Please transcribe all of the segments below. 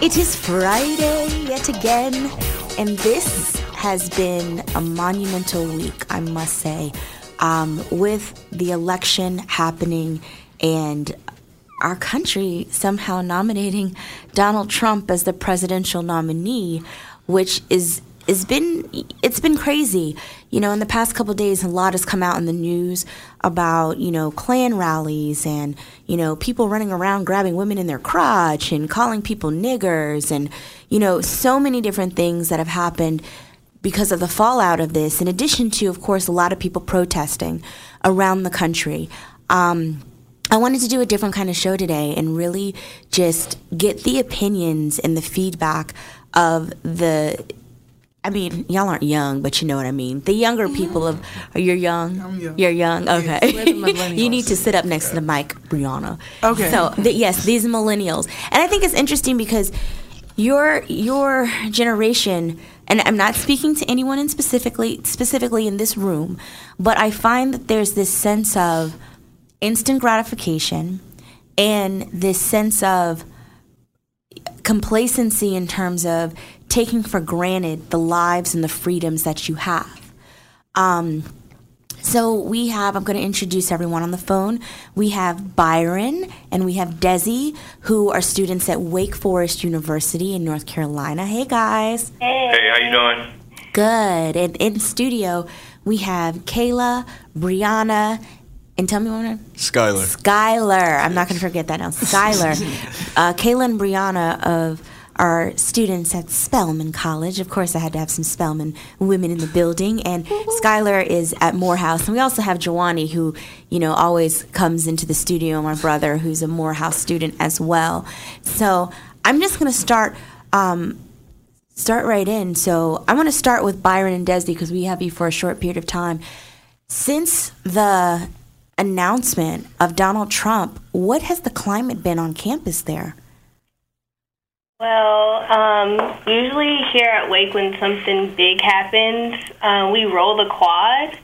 It is Friday yet again, and this has been a monumental week, I must say, um, with the election happening and our country somehow nominating Donald Trump as the presidential nominee, which is it's been it's been crazy. You know, in the past couple days, a lot has come out in the news about you know Klan rallies and you know people running around grabbing women in their crotch and calling people niggers and you know so many different things that have happened because of the fallout of this. In addition to, of course, a lot of people protesting around the country. Um, I wanted to do a different kind of show today and really just get the opinions and the feedback of the I mean, y'all aren't young, but you know what I mean. The younger people of, are you young? I'm young. You're young. Okay. Yes, we're the millennials. you need to sit up next to the mic, Brianna. Okay. So the, yes, these millennials, and I think it's interesting because your your generation, and I'm not speaking to anyone in specifically specifically in this room, but I find that there's this sense of instant gratification and this sense of complacency in terms of taking for granted the lives and the freedoms that you have. Um, so we have, I'm going to introduce everyone on the phone. We have Byron and we have Desi, who are students at Wake Forest University in North Carolina. Hey guys. Hey, hey how you doing? Good. And in studio, we have Kayla, Brianna, and tell me one more name. Skylar. Skylar. I'm not going to forget that now. Skylar. uh, Kayla and Brianna of are students at Spelman College. Of course, I had to have some Spelman women in the building. And Skylar is at Morehouse. And we also have Jawani, who, you know, always comes into the studio, my brother, who's a Morehouse student as well. So I'm just going to start. Um, start right in. So I want to start with Byron and Desi because we have you for a short period of time. Since the announcement of Donald Trump, what has the climate been on campus there? Well, um, usually here at Wake, when something big happens, uh, we roll the quad.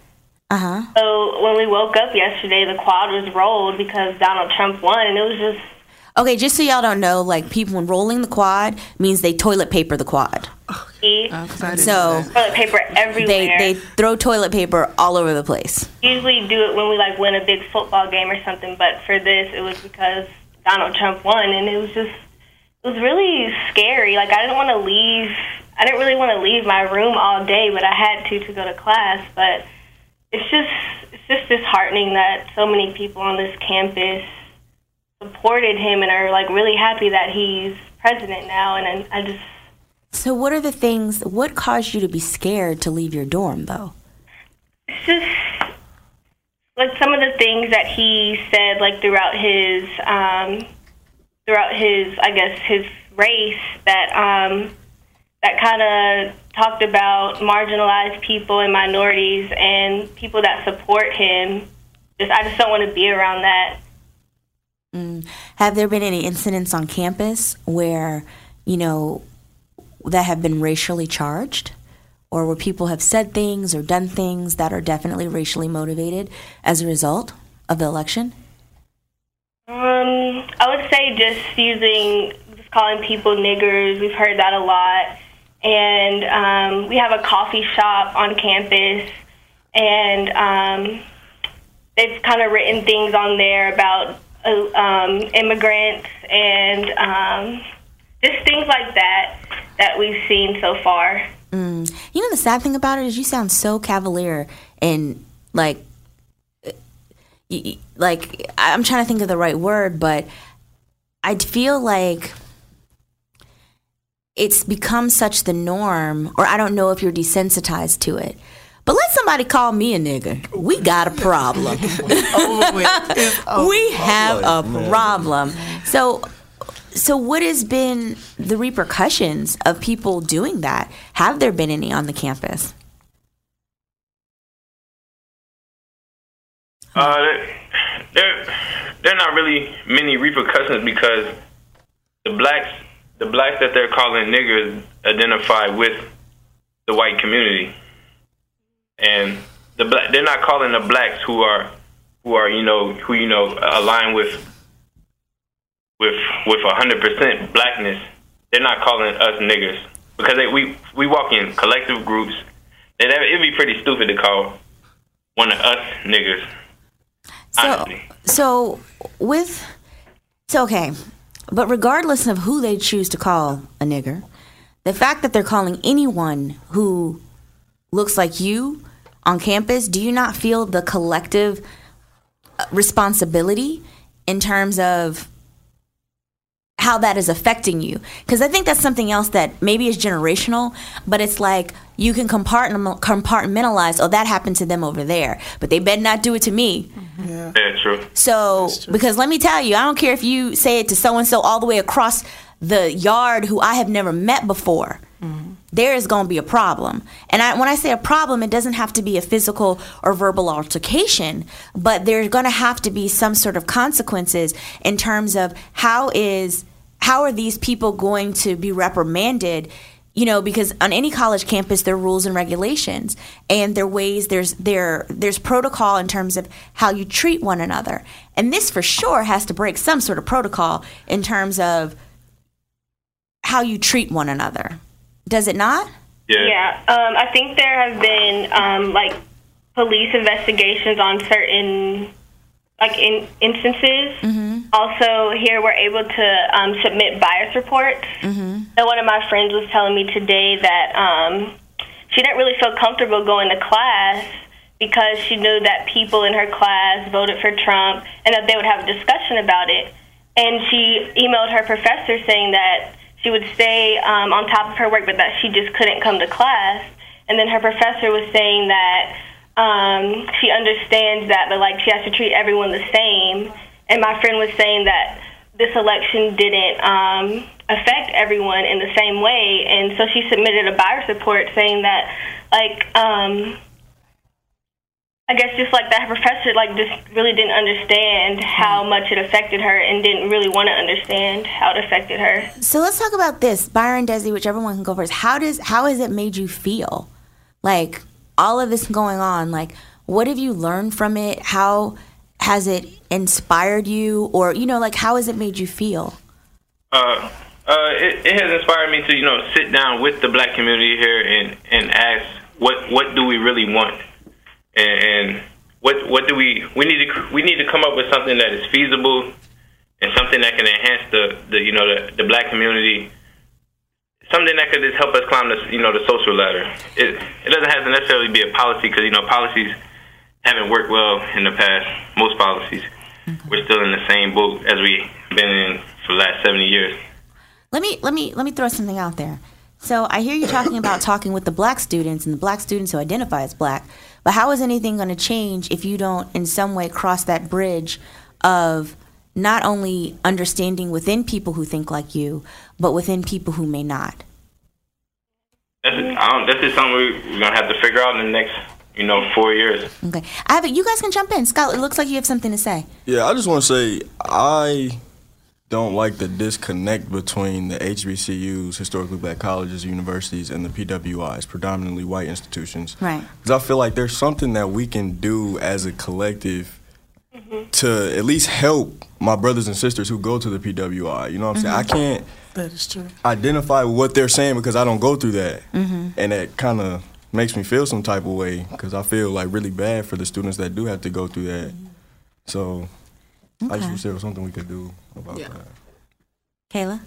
Uh huh. So when we woke up yesterday, the quad was rolled because Donald Trump won, and it was just Okay, just so y'all don't know, like people when rolling the quad means they toilet paper the quad. eat 'cause So toilet paper they everywhere. they throw toilet paper all over the place. usually do it when we like win a big football game or something, but for this, it was because Donald Trump won, and it was just it was really scary. Like I didn't want to leave. I didn't really want to leave my room all day, but I had to to go to class. But it's just it's just disheartening that so many people on this campus supported him and are like really happy that he's president now. And I, I just So what are the things? What caused you to be scared to leave your dorm, though? it's just like some of the things that he said like throughout his um throughout his i guess his race that um that kind of talked about marginalized people and minorities and people that support him just i just don't want to be around that Have there been any incidents on campus where, you know, that have been racially charged? Or where people have said things or done things that are definitely racially motivated as a result of the election? Um, I would say just using, just calling people niggers. We've heard that a lot. And um, we have a coffee shop on campus, and um, they've kind of written things on there about uh, um, immigrants and um, just things like that that we've seen so far. Mm. You know, the sad thing about it is you sound so cavalier and like, like I'm trying to think of the right word, but I feel like it's become such the norm, or I don't know if you're desensitized to it. But let somebody call me a nigga. We got a problem. we have a oh, problem. So so what has been the repercussions of people doing that? Have there been any on the campus? Uh, there, there are not really many repercussions because the blacks, the blacks that they're calling niggers, identify with the white community, and the black, they're not calling the blacks who are, who are you know who you know align with, with with hundred percent blackness. They're not calling us niggers because they, we we walk in collective groups. And it'd be pretty stupid to call one of us niggers. So, so with so okay, but regardless of who they choose to call a nigger, the fact that they're calling anyone who looks like you on campus, do you not feel the collective uh, responsibility in terms of how that is affecting you. Because I think that's something else that maybe is generational, but it's like you can compartmentalize, oh, that happened to them over there, but they better not do it to me. Yeah, yeah true. So, true. because let me tell you, I don't care if you say it to so and so all the way across the yard who I have never met before. Mm-hmm. There is going to be a problem. And I, when I say a problem, it doesn't have to be a physical or verbal altercation, but there's going to have to be some sort of consequences in terms of how is how are these people going to be reprimanded you know because on any college campus there are rules and regulations and there are ways there's there there's protocol in terms of how you treat one another. And this for sure has to break some sort of protocol in terms of how you treat one another. Does it not? Yeah. Yeah um, i think there have been um, like police investigations on certain like in instances. Mm-hmm. Also, here we're able to um, submit bias reports. Mm-hmm. So one of my friends was telling me today that um, she didn't really feel comfortable going to class because she knew that people in her class voted for Trump and that they would have a discussion about it. And she emailed her professor saying that she would stay um, on top of her work, but that she just couldn't come to class. And then her professor was saying that um, she understands that, but like she has to treat everyone the same. And my friend was saying that this election didn't um, affect everyone in the same way, and so she submitted a bias report saying that, like, um, I guess just like that professor, like, just really didn't understand how hmm. much it affected her, and didn't really want to understand how it affected her. So let's talk about this, Byron, Desi, whichever one can go first. How does how has it made you feel? Like all of this going on, like what have you learned from it? How has it inspired you, or you know, like how has it made you feel? Uh, uh, it, it has inspired me to you know sit down with the black community here and and ask what what do we really want, and, and what what do we we need to we need to come up with something that is feasible and something that can enhance the, the you know the, the black community something that could just help us climb the you know the social ladder. It it doesn't have to necessarily be a policy because you know policies haven't worked well in the past. Most policies, mm-hmm. we're still in the same boat as we've been in for the last seventy years. Let me let me let me throw something out there. So I hear you talking about talking with the black students and the black students who identify as black, but how is anything going to change if you don't in some way cross that bridge of not only understanding within people who think like you, but within people who may not? This is, this is something we're gonna have to figure out in the next, you know, four years. Okay, I have it. You guys can jump in. Scott, it looks like you have something to say. Yeah, I just want to say I don't like the disconnect between the HBCUs, historically black colleges, universities, and the PWIs, predominantly white institutions. Right. Because I feel like there's something that we can do as a collective mm-hmm. to at least help my brothers and sisters who go to the PWI. You know what I'm mm-hmm. saying? I can't that is true. identify what they're saying because I don't go through that, mm-hmm. and that kind of makes me feel some type of way because I feel like really bad for the students that do have to go through that. So I just wish there was something we could do about Yeah. that. Kayla?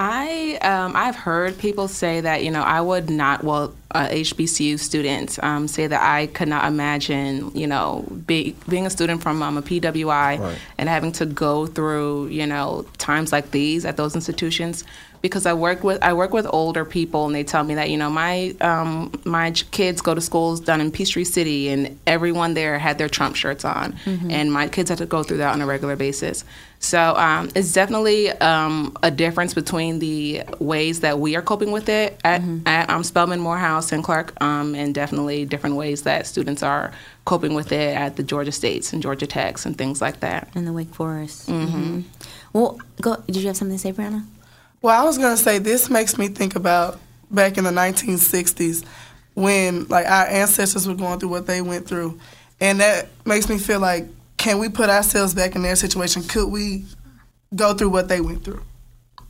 I um, I've heard people say that you know I would not well uh, HBCU students um, say that I could not imagine you know be, being a student from um, a PWI Right. and having to go through you know times like these at those institutions because I work with I work with older people and they tell me that you know my um, my kids go to schools down in Peachtree City and everyone there had their Trump shirts on and my kids had to go through that on a regular basis. So um, it's definitely um, a difference between the ways that we are coping with it at, at um, Spelman, Morehouse, and Clark, um, and definitely different ways that students are coping with it at the Georgia States and Georgia Techs and things like that. In the Wake Forest. Mm-hmm. Well, go. Did you have something to say, Brianna? Well, I was gonna say this makes me think about back in the 1960s when like our ancestors were going through what they went through, and that makes me feel like, can we put ourselves back in their situation? Could we go through what they went through?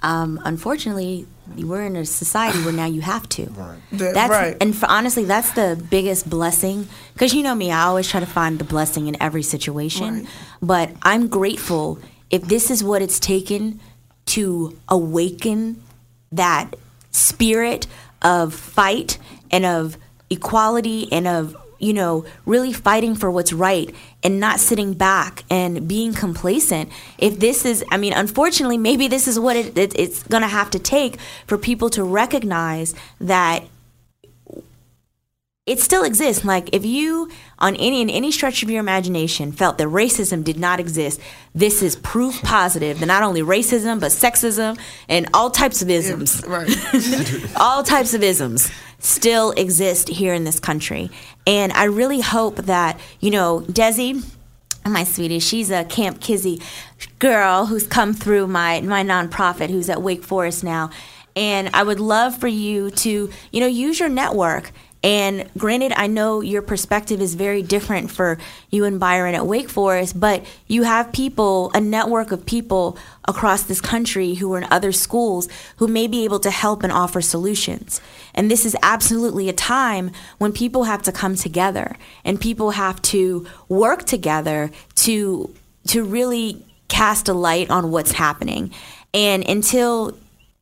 Um, unfortunately, we're in a society where now you have to. That- That's right. and for, honestly, that's the biggest blessing. Because you know me, I always try to find the blessing in every situation. Right. But I'm grateful if this is what it's taken to awaken that spirit of fight and of equality and of you know really fighting for what's right and not sitting back and being complacent if this is i mean unfortunately maybe this is what it, it, it's going to have to take for people to recognize that it still exists. Like if you on any in any stretch of your imagination felt that racism did not exist, this is proof positive that not only racism but sexism and all types of isms, Right. all types of isms still exist here in this country. And I really hope that, you know, Desi, my sweetie, she's a Kamp Kizzy girl who's come through my my nonprofit who's at Wake Forest now. And I would love for you to, you know, use your network. And granted, I know your perspective is very different for you and Byron at Wake Forest, but you have people, a network of people across this country who are in other schools who may be able to help and offer solutions. And this is absolutely a time when people have to come together and people have to work together to to really cast a light on what's happening. And until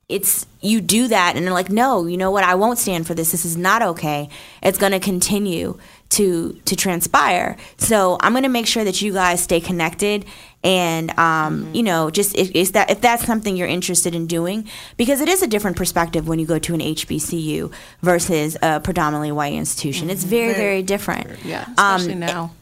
it's you do that and they're like no you know what? I won't stand for this. This is not okay. It's going to continue to to transpire. So i'm going to make sure that you guys stay connected and um, you know just if, if that if that's something you're interested in doing because it is a different perspective when you go to an hbcu versus a predominantly white institution. It's very very different. Yeah, Um, especially now.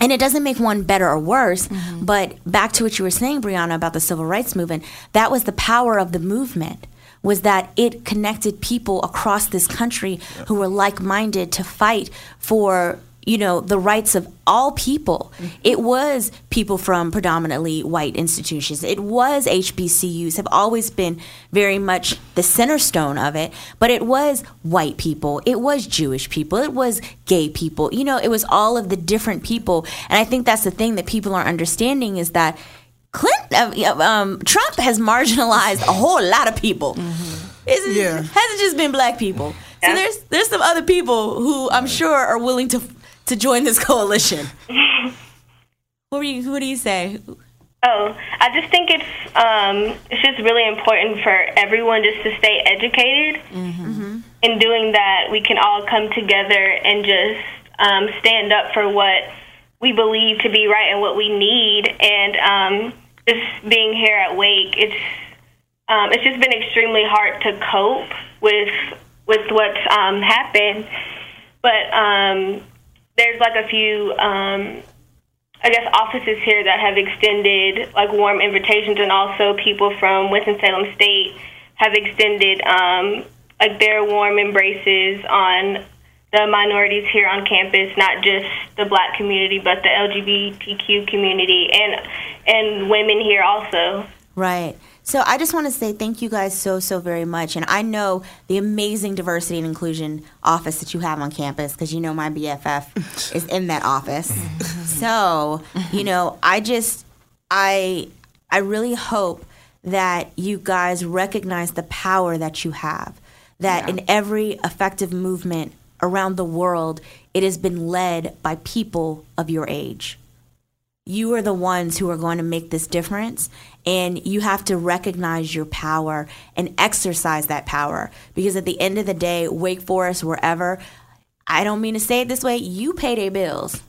and it doesn't make one better or worse, but back to what you were saying, Brianna, about the civil rights movement, that was the power of the movement. Was that it connected people across this country who were like minded to fight for, you know, the rights of all people. Mm-hmm. It was people from predominantly white institutions. It was HBCUs have always been very much the center stone of it, but it was white people, it was Jewish people, it was gay people. You know, it was all of the different people. And I think that's the thing that people aren't understanding is that Clinton, uh, um, Trump has marginalized a whole lot of people. It's, Yeah. It hasn't just been black people. So there's there's some other people who I'm sure are willing to to join this coalition. what do you What do you say? Oh, I just think it's um, it's just really important for everyone just to stay educated. In doing that, we can all come together and just um, stand up for what we believe to be right and what we need. And um, just being here at Wake, it's um, it's just been extremely hard to cope with with what's um, happened. But um, there's like a few. Um, I guess offices here that have extended like warm invitations, and also people from Winston Salem State have extended um, like their warm embraces on the minorities here on campus, not just the Black community, but the LGBTQ community and and women here also. Right. So I just want to say thank you guys so so very much, and I know the amazing diversity and inclusion office that you have on campus because you know my BFF is in that office. So you know I just I I really hope that you guys recognize the power that you have. That in every effective movement around the world, it has been led by people of your age. You are the ones who are going to make this difference and you have to recognize your power and exercise that power. Because at the end of the day wake forest wherever i don't mean to say it this way you pay their bills.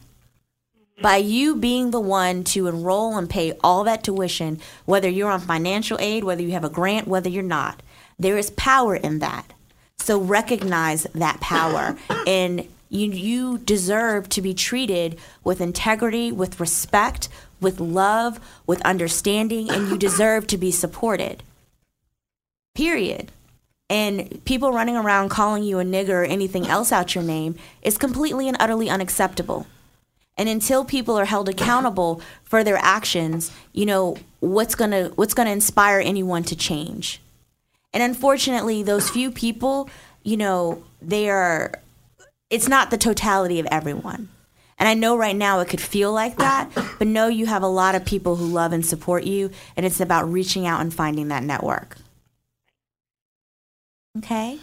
By you being the one to enroll and pay all that tuition whether you're on financial aid whether you have a grant whether you're not there is power in that so recognize that power and you you deserve to be treated with integrity, with respect, with love, with understanding, and you deserve to be supported. Period. And people running around calling you a nigger or anything else out your name is completely and utterly unacceptable. And until people are held accountable for their actions, you know, what's gonna what's gonna inspire anyone to change? And unfortunately, those few people, you know, they are it's not the totality of everyone. And I know right now it could feel like that, but know you have a lot of people who love and support you, and it's about reaching out and finding that network. Okay?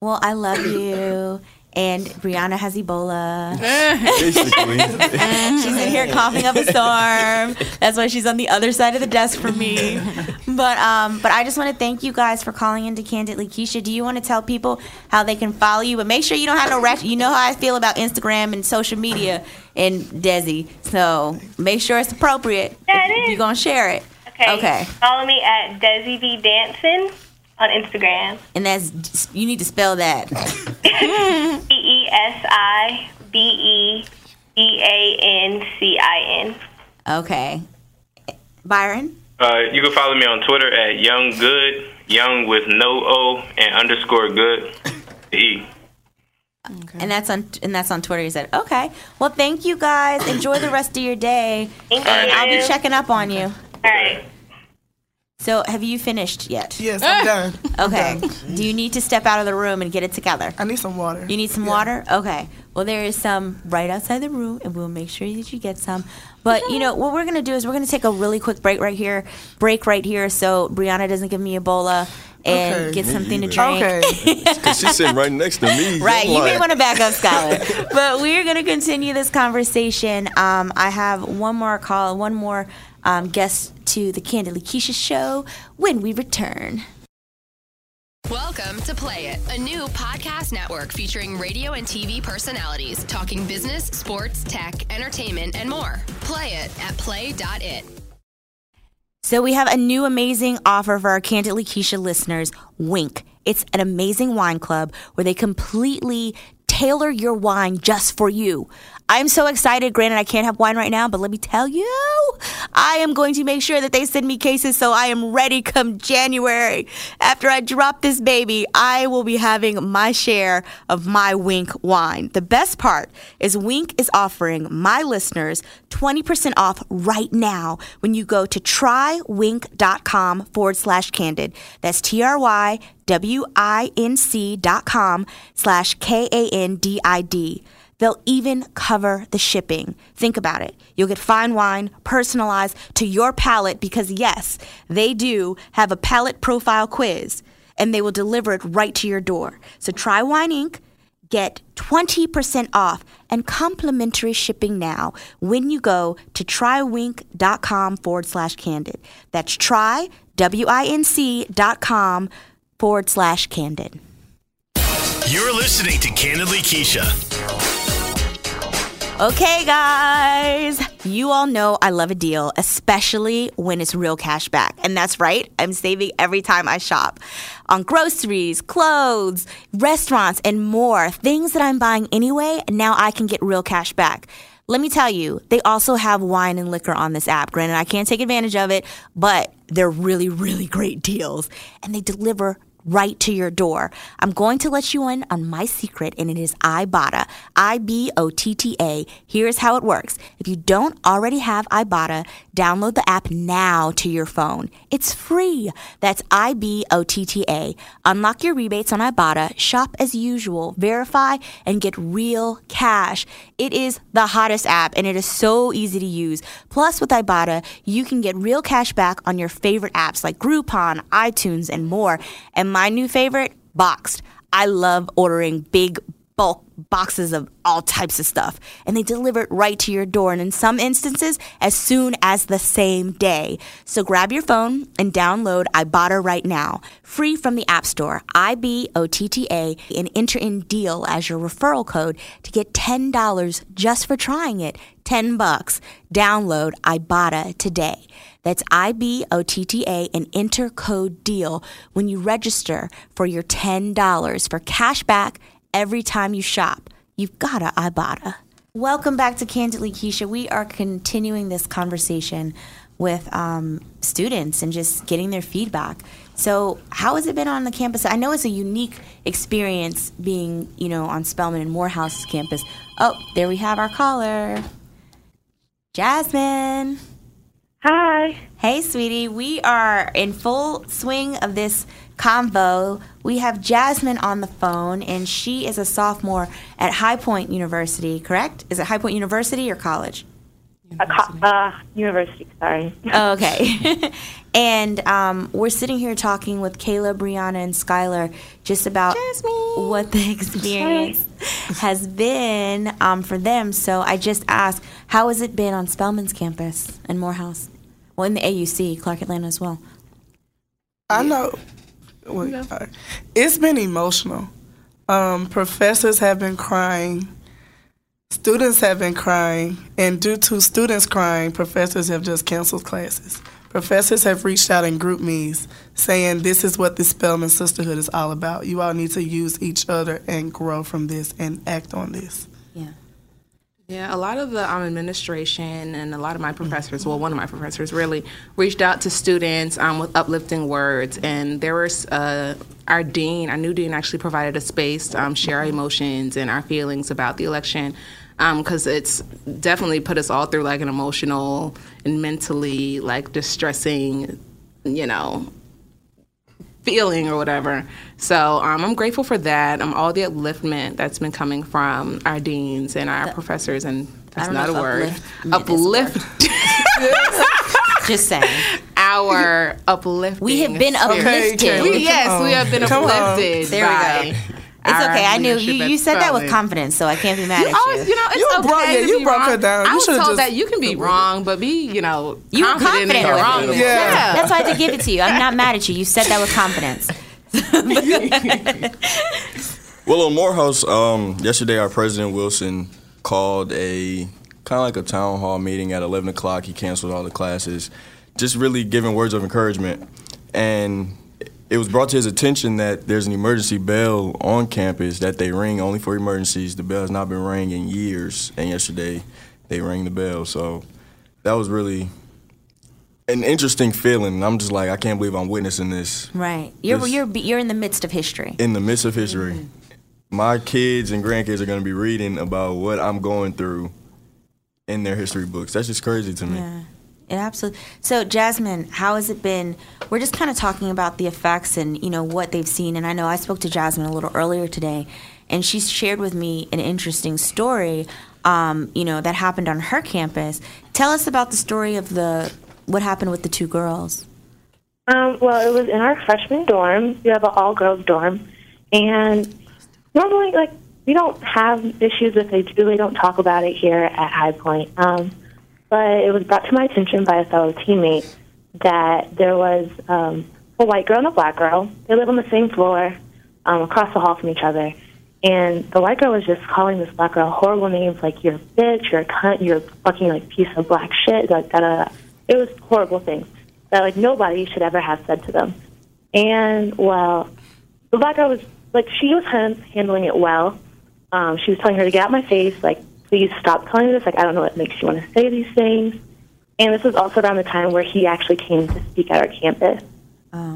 Well, I love you. And Brianna has Ebola. She's in here coughing up a storm. That's why she's on the other side of the desk from me. But um, but I just want to thank you guys for calling into Candidly Keshia. Do you want to tell people how they can follow you? But make sure you don't have no rat. You know how I feel about Instagram and social media and Desi. So make sure it's appropriate. Yeah, it is. You're gonna share it. Okay. Okay. Follow me at Desi B Dancing on Instagram. And that's you need to spell that. B E S I B E B A N C I N. Okay. Byron. Uh, you can follow me on Twitter at Young Good, Young with no O and underscore Good, E. And that's on and that's on Twitter. You said okay. Well, thank you guys. Enjoy the rest of your day, Thank and I'll be checking up on you. All right. So, have you finished yet? Yes, I'm done. I'm Okay. done. Do you need to step out of the room and get it together? I need some water. You need some Yeah. water? Okay. Well, there is some right outside the room, and we'll make sure that you get some. But, you know, what we're going to do is we're going to take a really quick break right here, break right here, so Brianna doesn't give me Ebola and Okay. get Me something to drink. Okay. Because she's sitting right next to me. Right, I'm you may want to back up, Skylar. but we're going to continue this conversation. Um, I have one more call, one more um, guest to the Candidly Keshia show when we return. Welcome to Play It, a new podcast network featuring radio and TV personalities talking business, sports, tech, entertainment, and more. Play it at play.it. So we have a new amazing offer for our Candidly Keshia listeners, Winc. It's an amazing wine club where they completely tailor your wine just for you. I'm so excited. Granted, I can't have wine right now, but let me tell you, I am going to make sure that they send me cases so I am ready come January. After I drop this baby, I will be having my share of my Winc wine. The best part is Winc is offering my listeners 20% off right now when you go to trywinc.com forward slash candid. That's T R Y W I N C dot com slash K A N D I D. They'll even cover the shipping. Think about it. You'll get fine wine personalized to your palate because, yes, they do have a palate profile quiz and they will deliver it right to your door. So try Wine Inc. Get 20% off and complimentary shipping now when you go to trywinc.com forward slash candid. That's try, W I N C dot com forward slash candid. You're listening to Candidly Keshia. Okay, guys, you all know I love a deal, especially when it's real cash back. And that's right, I'm saving every time I shop on groceries, clothes, restaurants, and more. Things that I'm buying anyway, and now I can get real cash back. Let me tell you, they also have wine and liquor on this app. Granted, I can't take advantage of it, but they're really, really great deals. And they deliver right to your door. I'm going to let you in on my secret, and it is Ibotta. I B O T T A. Here's how it works. If you don't already have Ibotta, download the app now to your phone. It's free. That's I B O T T A. Unlock your rebates on Ibotta, shop as usual, verify, and get real cash. It is the hottest app, and it is so easy to use. Plus, with Ibotta, you can get real cash back on your favorite apps like Groupon, iTunes, and more. And my new favorite, Boxed. I love ordering big bulk boxes of all types of stuff and they deliver it right to your door and in some instances as soon as the same day. So grab your phone and download Ibotta right now, free from the App Store, I B O T T A, and enter in deal as your referral code to get $10 just for trying it. 10 bucks. Download Ibotta today. That's I B O T T A and enter code deal when you register for your $10 for cash back every time you shop. You've got to Ibotta. Welcome back to Candidly Keshia. We are continuing this conversation with um, students and just getting their feedback. So, how has it been on the campus? I know it's a unique experience being, you know, on Spelman and Morehouse campus. Oh, there we have our caller, Jasmine. Hi. Hey, sweetie. We are in full swing of this convo. We have Jasmine on the phone, and she is a sophomore at High Point University, correct? Is it High Point University or college? A co- uh, university, sorry. Oh, okay. and um, we're sitting here talking with Kayla, Brianna, and Skylar just about what the experience has been um, for them. So I just asked, how has it been on Spelman's campus and Morehouse? Well, in the AUC, Clark Atlanta as well. I know. Wait, all right. It's been emotional. Um, professors have been crying. Students have been crying. And due to students crying, professors have just canceled classes. Professors have reached out in GroupMe's saying this is what the Spelman Sisterhood is all about. You all need to use each other and grow from this and act on this. Yeah. A lot of the um, administration and a lot of my professors, well, one of my professors really reached out to students um, with uplifting words. And there was uh, our dean, our new dean, actually provided a space to um, share our emotions and our feelings about the election because it's definitely put us all through like an emotional and mentally like distressing, you know, feeling or whatever. So um, I'm grateful for that. Um, all the upliftment that's been coming from our deans and our professors, and that's don't a word. Uplift. Just saying. Our uplifting. We have been uplifted. We- yes, we have been Come on. uplifted. There we go. It's our okay. I knew you. You said that with confidence, so I can't be mad You at always, you know, it's You okay broke- yeah, to you be broke wrong. her down. You I was told just- that you can be wrong, but be, you know, You were confident, in confident your with Yeah. That's why I had to give it to you. I'm not mad at you. You said that with confidence. Well, on Morehouse, um, yesterday our president Wilson called a kind of like a town hall meeting at 11 o'clock. He canceled all the classes, just really giving words of encouragement. And it was brought to his attention that there's an emergency bell on campus that they ring only for emergencies. The bell has not been rang in years, and yesterday they rang the bell. So that was really an interesting feeling. I'm just like, I can't believe I'm witnessing this Right. You're This- you're you're in the midst of history. in the midst of history. Mm-hmm. My kids and grandkids are going to be reading about what I'm going through in their history books. That's just crazy to me. Yeah. It absolutely. So, Jasmine, how has it been? We're just kind of talking about the effects and you know what they've seen. And I know I spoke to Jasmine a little earlier today, and she shared with me an interesting story. Um, you know that happened on her campus. Tell us about the story of the what happened with the two girls. Um, well, it was in our freshman dorm. We have an all girls dorm, and normally, like, we don't have issues if they do. We don't talk about it here at High Point. Um, but it was brought to my attention by a fellow teammate that there was um, a white girl and a black girl. They live on the same floor, um, across the hall from each other. And the white girl was just calling this black girl horrible names like "you're a bitch," "you're a cunt," "you're a fucking like piece of black shit." Like da. da. It was horrible things that like nobody should ever have said to them. And well, the black girl was like she was handling it well. Um, she was telling her to get out my face, like please stop telling me this. Like I don't know what makes you want to say these things. And this was also around the time where he actually came to speak at our campus.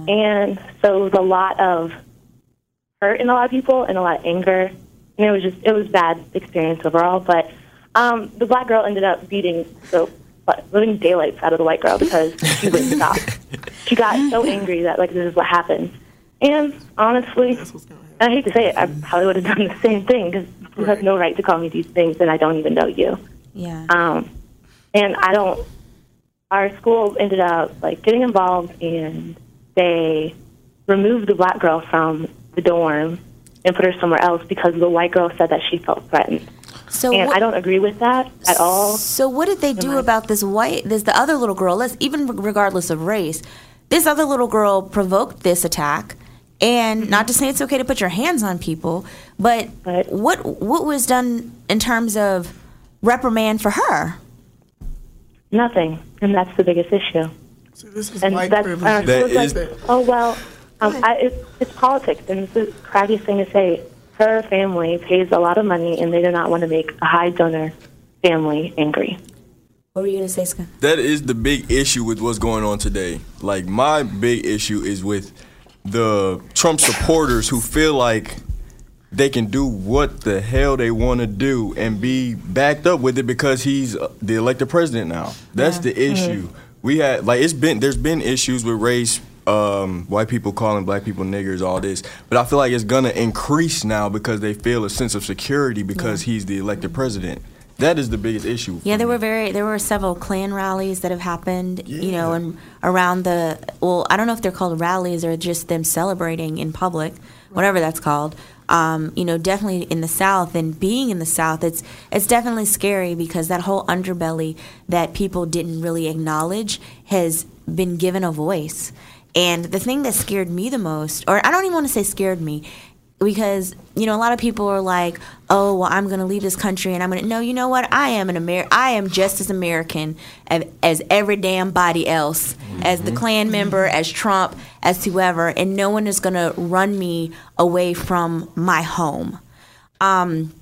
And so it was a lot of hurt in a lot of people and a lot of anger. And it was just it was bad experience overall. But um, the black girl ended up beating the what, living daylights out of the white girl because she wouldn't stop. She got so angry that like this is what happened. And honestly, I hate to say it, I probably would have done the same thing because you have no right to call me these things, and I don't even know you. Yeah. Um, and I don't. Our school ended up like getting involved, and they removed the black girl from the dorm and put her somewhere else because the white girl said that she felt threatened. So and what- I don't agree with that at all. So what did they do about this white? This the other little girl. Let's even regardless of race, this other little girl provoked this attack. And not to say it's okay to put your hands on people, but what what was done in terms of reprimand for her? Nothing, and that's the biggest issue. this is and white that's, privilege. uh, That it's like, oh well, um, I, it's, it's politics, and it's the crappiest thing to say. Her family pays a lot of money, and they do not want to make a high donor family angry. What were you gonna say, Scott? That is the big issue with what's going on today. Like my big issue is with the Trump supporters who feel like they can do what the hell they want to do and be backed up with it because he's uh, the elected president now. That's Yeah. the issue. We had like it's been there's been issues with race, um, white people calling black people niggers, all this, but I feel like it's gonna increase now because they feel a sense of security because he's the elected president. That is the biggest issue. Yeah, there were very there were several Klan rallies that have happened, you know, and around the well, I don't know if they're called rallies or just them celebrating in public, whatever that's called. Um, you know, definitely in the South and being in the South, it's it's definitely scary because that whole underbelly that people didn't really acknowledge has been given a voice. And the thing that scared me the most, or I don't even want to say scared me, because you know a lot of people are like oh well i'm going to leave this country and i'm going to no you know what? I am an Amer- i am just as american as, as every damn body else as the klan member as trump as whoever and no one is going to run me away from my home. Um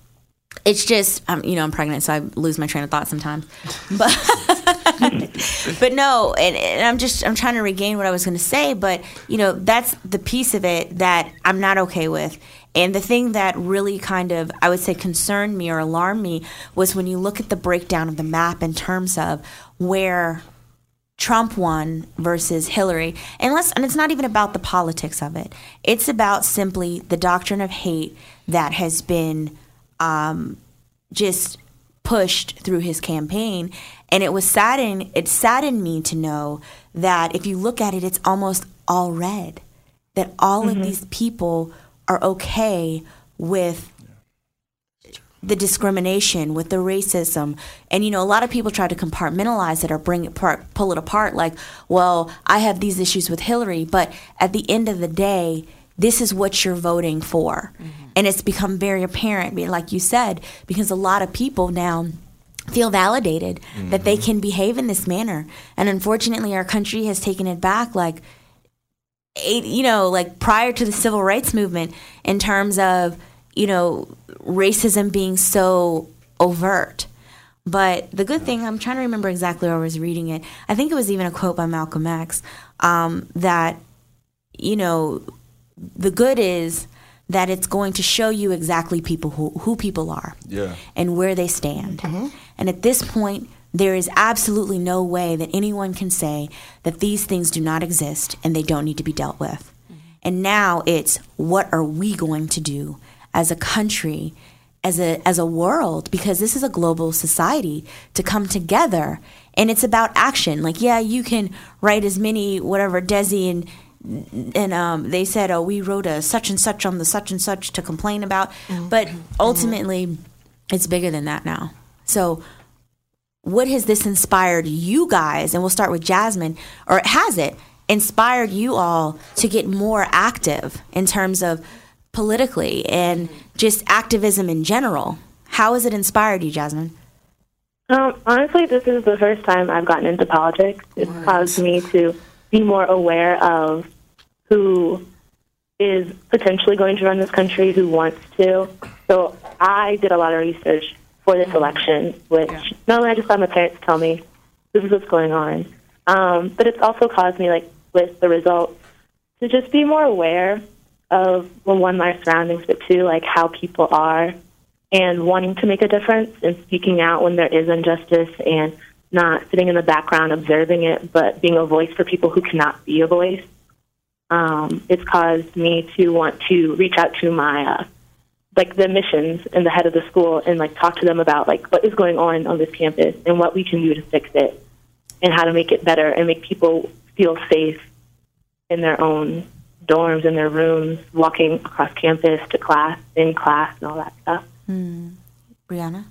it's just um, you know i'm pregnant so i lose my train of thought sometimes but but no and, and i'm just i'm trying to regain what i was going to say but you know that's the piece of it that i'm not okay with and the thing that really kind of i would say concerned me or alarmed me was when you look at the breakdown of the map in terms of where Trump won versus Hillary. And let's and it's not even about the politics of it. It's about simply the doctrine of hate that has been um, just pushed through his campaign. And it was saddened it saddened me to know that if you look at it, it's almost all red. That all of these people are okay with the discrimination, with the racism. And, you know, a lot of people try to compartmentalize it or bring it apart, pull it apart like, well, I have these issues with Hillary. But at the end of the day, this is what you're voting for. And it's become very apparent, like you said, because a lot of people now feel validated that they can behave in this manner. And unfortunately, our country has taken it back like, eight, you know, like prior to the civil rights movement in terms of, you know, racism being so overt. But the good thing, I'm trying to remember exactly where I was reading it. I think it was even a quote by Malcolm X um, that, you know, the good is that it's going to show you exactly people who, who people are Yeah. and where they stand. Mm-hmm. And at this point, there is absolutely no way that anyone can say that these things do not exist and they don't need to be dealt with. Mm-hmm. And now it's what are we going to do as a country, as a as a world because this is a global society to come together and it's about action. Like yeah, you can write as many whatever Desi and and um, they said, "Oh, we wrote a such and such on the such and such to complain about," but ultimately, it's bigger than that now. So, what has this inspired you guys? And we'll start with Jasmine, or has it inspired you all to get more active in terms of politically and just activism in general? How has it inspired you, Jasmine? Um, honestly, this is the first time I've gotten into politics. It's caused me to be more aware of who is potentially going to run this country, who wants to. So I did a lot of research for this election, which not only I just had my parents tell me this is what's going on, um, but it's also caused me, like with the results, to just be more aware of well, one my surroundings, but two like how people are and wanting to make a difference and speaking out when there is injustice and not sitting in the background observing it, but being a voice for people who cannot be a voice. Um, it's caused me to want to reach out to my uh, like the missions and the head of the school and like talk to them about like what is going on on this campus and what we can do to fix it and how to make it better and make people feel safe in their own dorms in their rooms, walking across campus to class, in class, and all that stuff. Hmm. Brianna?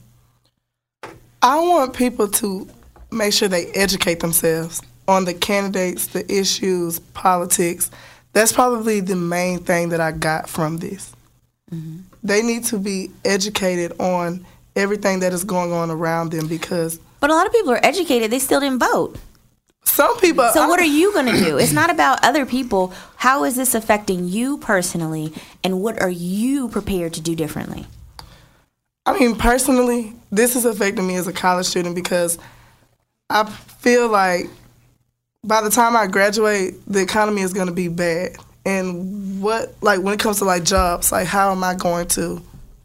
I want people to make sure they educate themselves on the candidates, the issues, politics. That's probably the main thing that I got from this. Mm-hmm. They need to be educated on everything that is going on around them because But a lot of people are educated, they still didn't vote. some people. So what are you going to do? It's not about other people. How is this affecting you personally and what are you prepared to do differently? I mean, personally, this is affecting me as a college student because I feel like by the time I graduate, the economy is going to be bad. And what, like, when it comes to like jobs, like, how am I going to,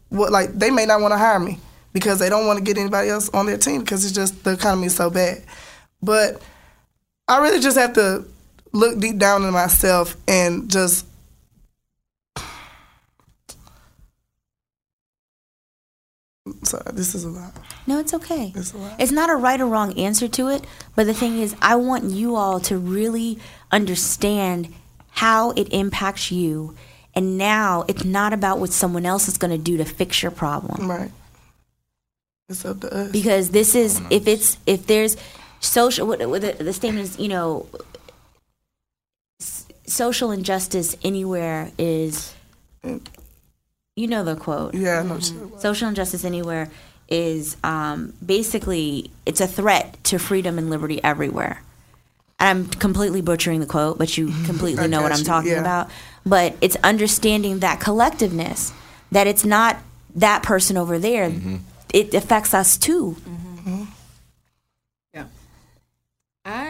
what, like, they may not want to hire me because they don't want to get anybody else on their team because it's just the economy is so bad. But I really just have to look deep down in myself and just Sorry, this is a lot. No, it's okay. It's a lot. It's not a right or wrong answer to it, but the thing is, I want you all to really understand how it impacts you. And now it's not about what someone else is going to do to fix your problem. Right. It's up to us. Because this is, if it's, if there's social, what, what the, the statement is, you know, social injustice anywhere is, you know the quote. Yeah, I know. Mm-hmm. Social injustice anywhere is um, basically it's a threat to freedom and liberty everywhere. And I'm completely butchering the quote, but you completely know what I'm talking yeah. about. But it's understanding that collectiveness, that it's not that person over there. Mm-hmm. It affects us too. Mm-hmm.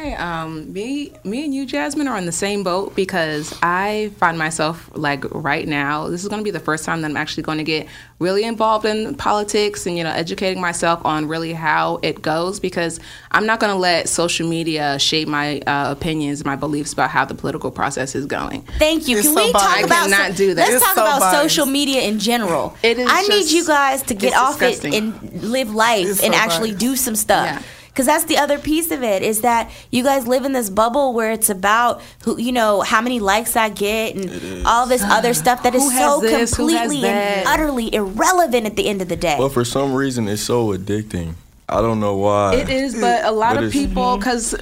I um me me and you Jasmine are on the same boat because I find myself like right now this is going to be the first time that I'm actually going to get really involved in politics and you know educating myself on really how it goes because I'm not going to let social media shape my uh, opinions my beliefs about how the political process is going. Thank you. It's Can so we talk about cannot do that. Let's It's talk so about biased. social media in general. It is I need you guys to get off disgusting. it and live life It's and so actually biased. do some stuff. Because that's the other piece of it is that you guys live in this bubble where it's about who you know how many likes I get and all this other stuff that is so this? Completely and utterly irrelevant at the end of the day. But for some reason, it's so addicting. I don't know why. It is, but a lot But of people, mhm. because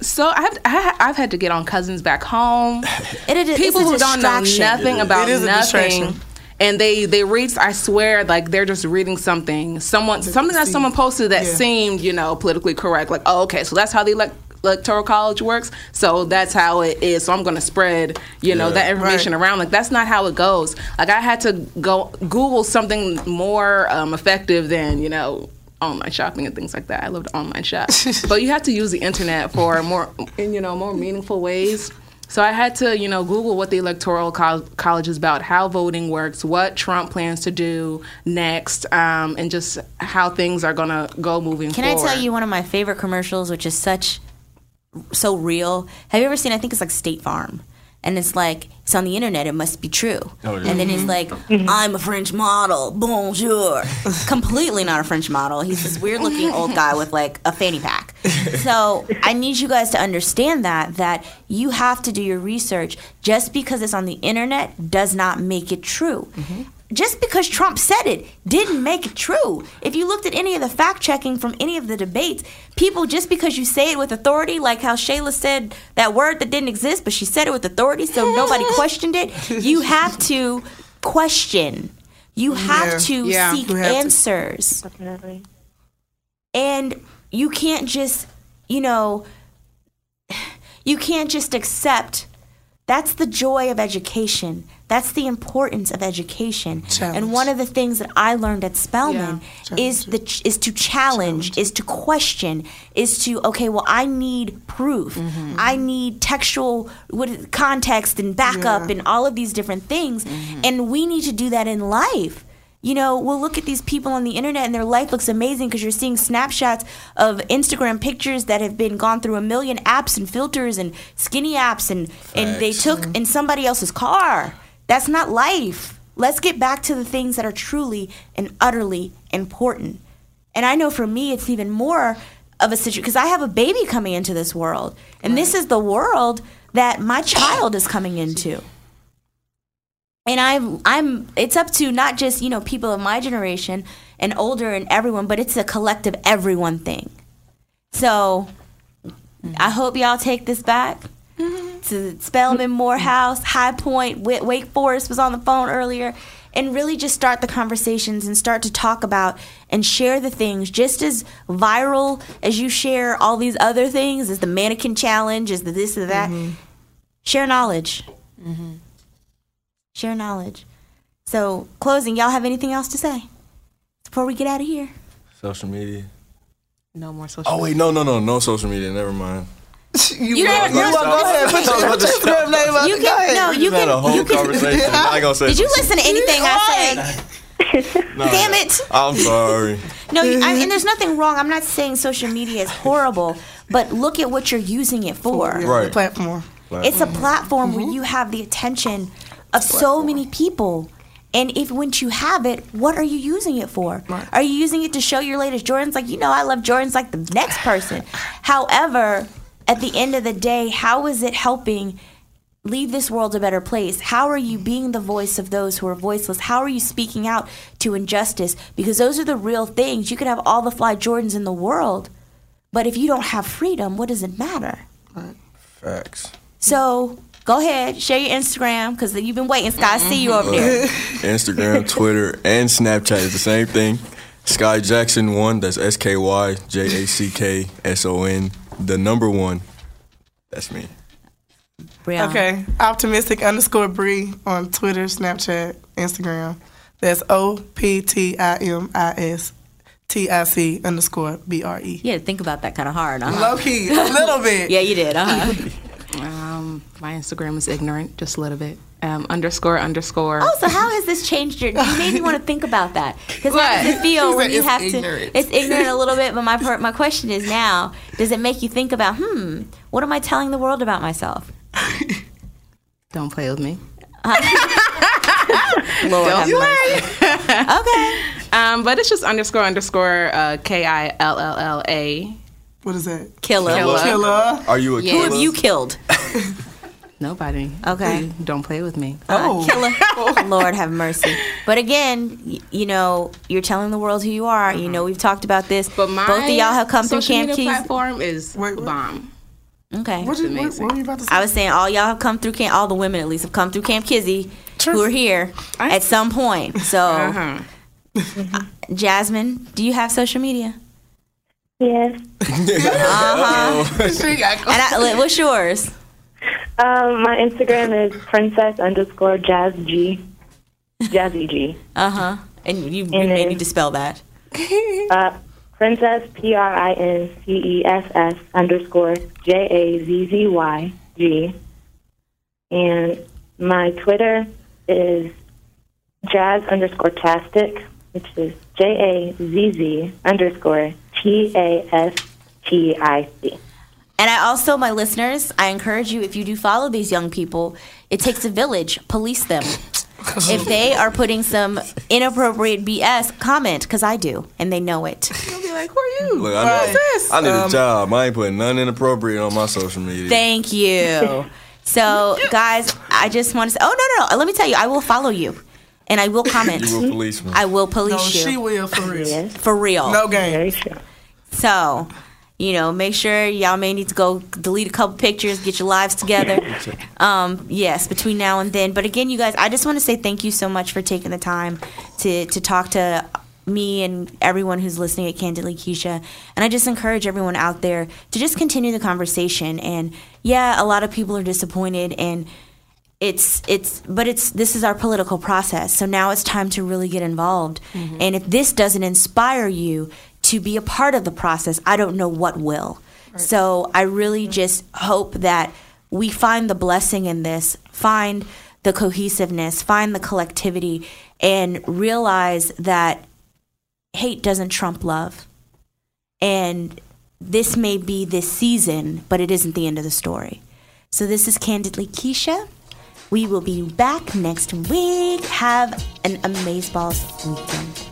so I've I, I've had to get on cousins back home. It is- it's people a who don't know nothing about It is a nothing. Distraction. And they they read. I swear, like they're just reading something. Someone something that someone posted that Yeah. seemed you know politically correct. Like, oh, okay, so that's how the elect, electoral college works. So that's how it is. So I'm going to spread you know Yeah. that information around. Like that's not how it goes. Like I had to go Google something more um, effective than you know online shopping and things like that. I love to online shop, but you have to use the internet for more in you know more meaningful ways. So I had to, you know, Google what the electoral col- college is about, how voting works, what Trump plans to do next, um, and just how things are gonna go moving Can forward. Can I tell you one of my favorite commercials, which is such so real? Have you ever seen? I think it's like State Farm, and it's like it's on the internet. It must be true. Oh, yeah. And then it's like, I'm a French model. Bonjour. Completely not a French model. He's this weird looking old guy with like a fanny pack. So I need you guys to understand that that you have to do your research. Just because it's on the internet does not make it true. Mm-hmm. Just because Trump said it didn't make it true. If you looked at any of the fact checking from any of the debates, people just because you say it with authority, like how Shayla said that word that didn't exist, but she said it with authority, so nobody questioned it. You have to question. You have Yeah. to Yeah. seek You have to. answers Definitely. and you can't just you know you can't just accept that's the joy of education. That's the importance of education. Challenge. and one of the things that i learned at spelman is the is to challenge, is to question is to okay well i need proof. Mm-hmm. I need textual what context and backup and all of these different things. Mm-hmm. And we need to do that in life you know, we'll look at these people on the internet and their life looks amazing because you're seeing snapshots of Instagram pictures that have been gone through a million apps and filters and skinny apps and and they took in somebody else's car. That's not life. Let's get back to the things that are truly and utterly important. And I know for me it's even more of a situation because I have a baby coming into this world and this is the world that my child is coming into. And I'm I'm it's up to not just you know people of my generation and older and everyone, but it's a collective everyone thing. So I mm-hmm. hope y'all take this back. Mm-hmm. To Spelman, mm-hmm. Morehouse, High Point, Wa- Wake Forest was on the phone earlier, and really just start the conversations and start to talk about and share the things just as viral as you share all these other things, as the mannequin challenge, as the this or that. Share knowledge share knowledge. So, closing, y'all have anything else to say before we get out of here? Social media. No more social. Oh wait, no, no, no, no social media. Never mind. You, You want- never- you go ahead. Put your, Instagram name up. You can ahead. no, you Just had a can. whole You can. conversation. I gonna say. Did you listen to anything I said? No, Damn it! I'm sorry. No, you- I, and there's nothing wrong. I'm not saying social media is horrible, but look at what you're using it for. Right. The platform. It's a mm-hmm. platform where mm-hmm. you have the attention of so many people. And if once you have it, what are you using it for? Are you using it to show your latest Jordans? Like, you know, I love Jordans like the next person. However, at the end of the day, how is it helping leave this world a better place? How are you being the voice of those who are voiceless? How are you speaking out to injustice? Because those are the real things. You could have all the fly Jordans in the world, but if you don't have freedom, what does it matter? Right. Facts. So go ahead, share your Instagram because you've been waiting. Scott, I see you over there. Instagram, Twitter, and Snapchat is the same thing. Sky Jackson one. That's S K Y J A C K S O N. The number one. That's me. Brianna. Okay. Optimistic underscore Bree on Twitter, Snapchat, Instagram. That's O P T I M I S T I C underscore B R E. Yeah, think about that kind of hard. Uh-huh. Low key, a little bit. Yeah, you did. Uh-huh. Um, my Instagram is ignorant, just a little bit. Um, underscore underscore. oh, so how has this changed your? You made me want to think about that because how does it feel when said you have ignorant. to? It's ignorant a little bit, but my part, my question is now: Does it make you think about? Hmm, what am I telling the world about myself? Don't play with me. Lord have you mercy. okay. Um, but it's just underscore underscore uh, K I L L L A. What is that? Killer. Killer. Killer. Are you a Yeah. Who have you killed? Nobody. Okay. Please Don't play with me. Uh, oh. Killer. Lord have mercy. But again, y- you know, you're telling the world who you are. You mm-hmm. know, we've talked about this. But my Both of y'all have come through Camp media Keys. platform is Wait, what? bomb. Okay. What, you, what, amazing. what were you about to say? I was saying all y'all have come through camp. All the women, at least, have come through Kamp Kizzy, True. who are here at some point. So, Uh-huh. Uh, Jasmine, do you have social media? Yes. She got And I, what's yours? Um, my Instagram is princess underscore jazz G. Jazzy G. Uh huh. And you, you And may need to spell that. Uh, princess P R I N C E S S underscore J A Z Z Y G. And my Twitter is jazz underscore tastic, which is J A Z Z underscore T A S T I C. And I also, my listeners, I encourage you if you do follow these young people, it takes a village. Police them. if they are putting some inappropriate BS, comment because I do, and they know it. I'll be like, who are you? Look, I need, I need a um, job. I ain't putting nothing inappropriate on my social media. Thank you. So, guys, I just want to say, oh no, no, no. Let me tell you, I will follow you, and I will comment. you a policeman. I will No, police she you will for real. Yes. for real. No game. So, you know, make sure y'all may need to go delete a couple pictures, get your lives together. Um, yes, between now and then. But again, you guys, I just want to say thank you so much for taking the time to to talk to me and everyone who's listening at Candidly Keshia. And I just encourage everyone out there to just continue the conversation. And yeah, a lot of people are disappointed and it's it's but it's this is our political process so now it's time to really get involved and if this doesn't inspire you to be a part of the process i don't know what will. So i really just hope that we find the blessing in this find the cohesiveness find the collectivity and realize that hate doesn't trump love. And this may be this season but it isn't the end of the story. So this is candidly keshia. We will be back next week. Have an amazeballs weekend.